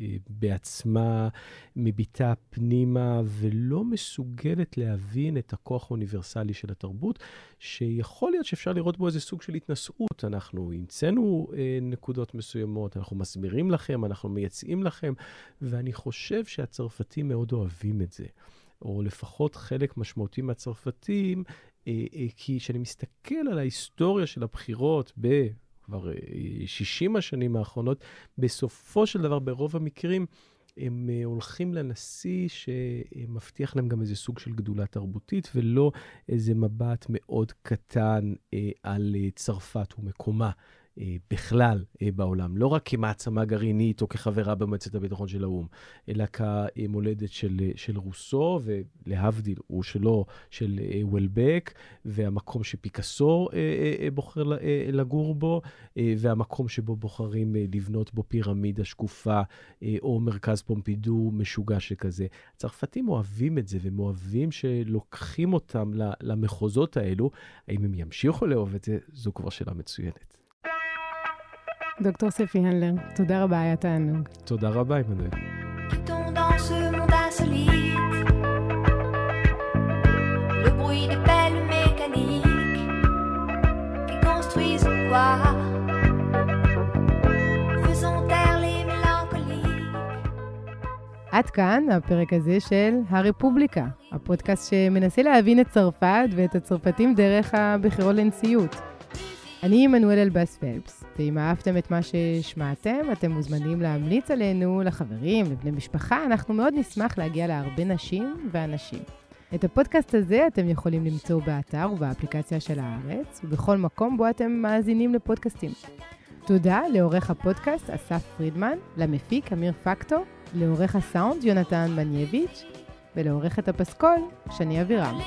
אה, בעצמה, מביטה פנימה ולא מסוגלת להבין את הכוח האוניברסלי של התרבות, שיכול להיות שאפשר לראות בו איזה סוג של התנשאות. אנחנו המצאנו אה, נקודות מסוימות, אנחנו מסבירים לכם, אנחנו מייצאים לכם, ואני חושב שהצרפתים מאוד אוהבים את זה. או לפחות חלק משמעותי מהצרפתים, כי כשאני מסתכל על ההיסטוריה של הבחירות ב... כבר 60 השנים האחרונות, בסופו של דבר, ברוב המקרים, הם הולכים לנשיא שמבטיח להם גם איזה סוג של גדולה תרבותית, ולא איזה מבט מאוד קטן על צרפת ומקומה. אה, בכלל אה, בעולם, לא רק כמעצמה גרעינית או כחברה במועצת הביטחון של האו"ם, אלא כמולדת של, אה, של רוסו, ולהבדיל, הוא שלו, של וולבק, והמקום שפיקאסו בוחר לגור בו, והמקום שבו בוחרים לבנות בו פירמידה שקופה, או מרכז פומפידו משוגע שכזה. הצרפתים אוהבים את זה, והם אוהבים שלוקחים אותם למחוזות האלו. האם הם ימשיכו לאהוב את זה, זו כבר שאלה מצוינת. דוקטור ספי הנדלר, תודה רבה, היה תענוג. תודה רבה, עמנואל. עד כאן הפרק הזה של הרפובליקה, הפודקאסט שמנסה להבין את צרפת ואת הצרפתים דרך הבחירות לנשיאות. אני עמנואל אלבאס פלפס, ואם אהבתם את מה ששמעתם, אתם מוזמנים להמליץ עלינו לחברים, לבני משפחה, אנחנו מאוד נשמח להגיע להרבה נשים ואנשים. את הפודקאסט הזה אתם יכולים למצוא באתר ובאפליקציה של הארץ, ובכל מקום בו אתם מאזינים לפודקאסטים. תודה לעורך הפודקאסט אסף פרידמן, למפיק אמיר פקטו, לעורך הסאונד יונתן מנייביץ', ולעורכת הפסקול שני אבירם.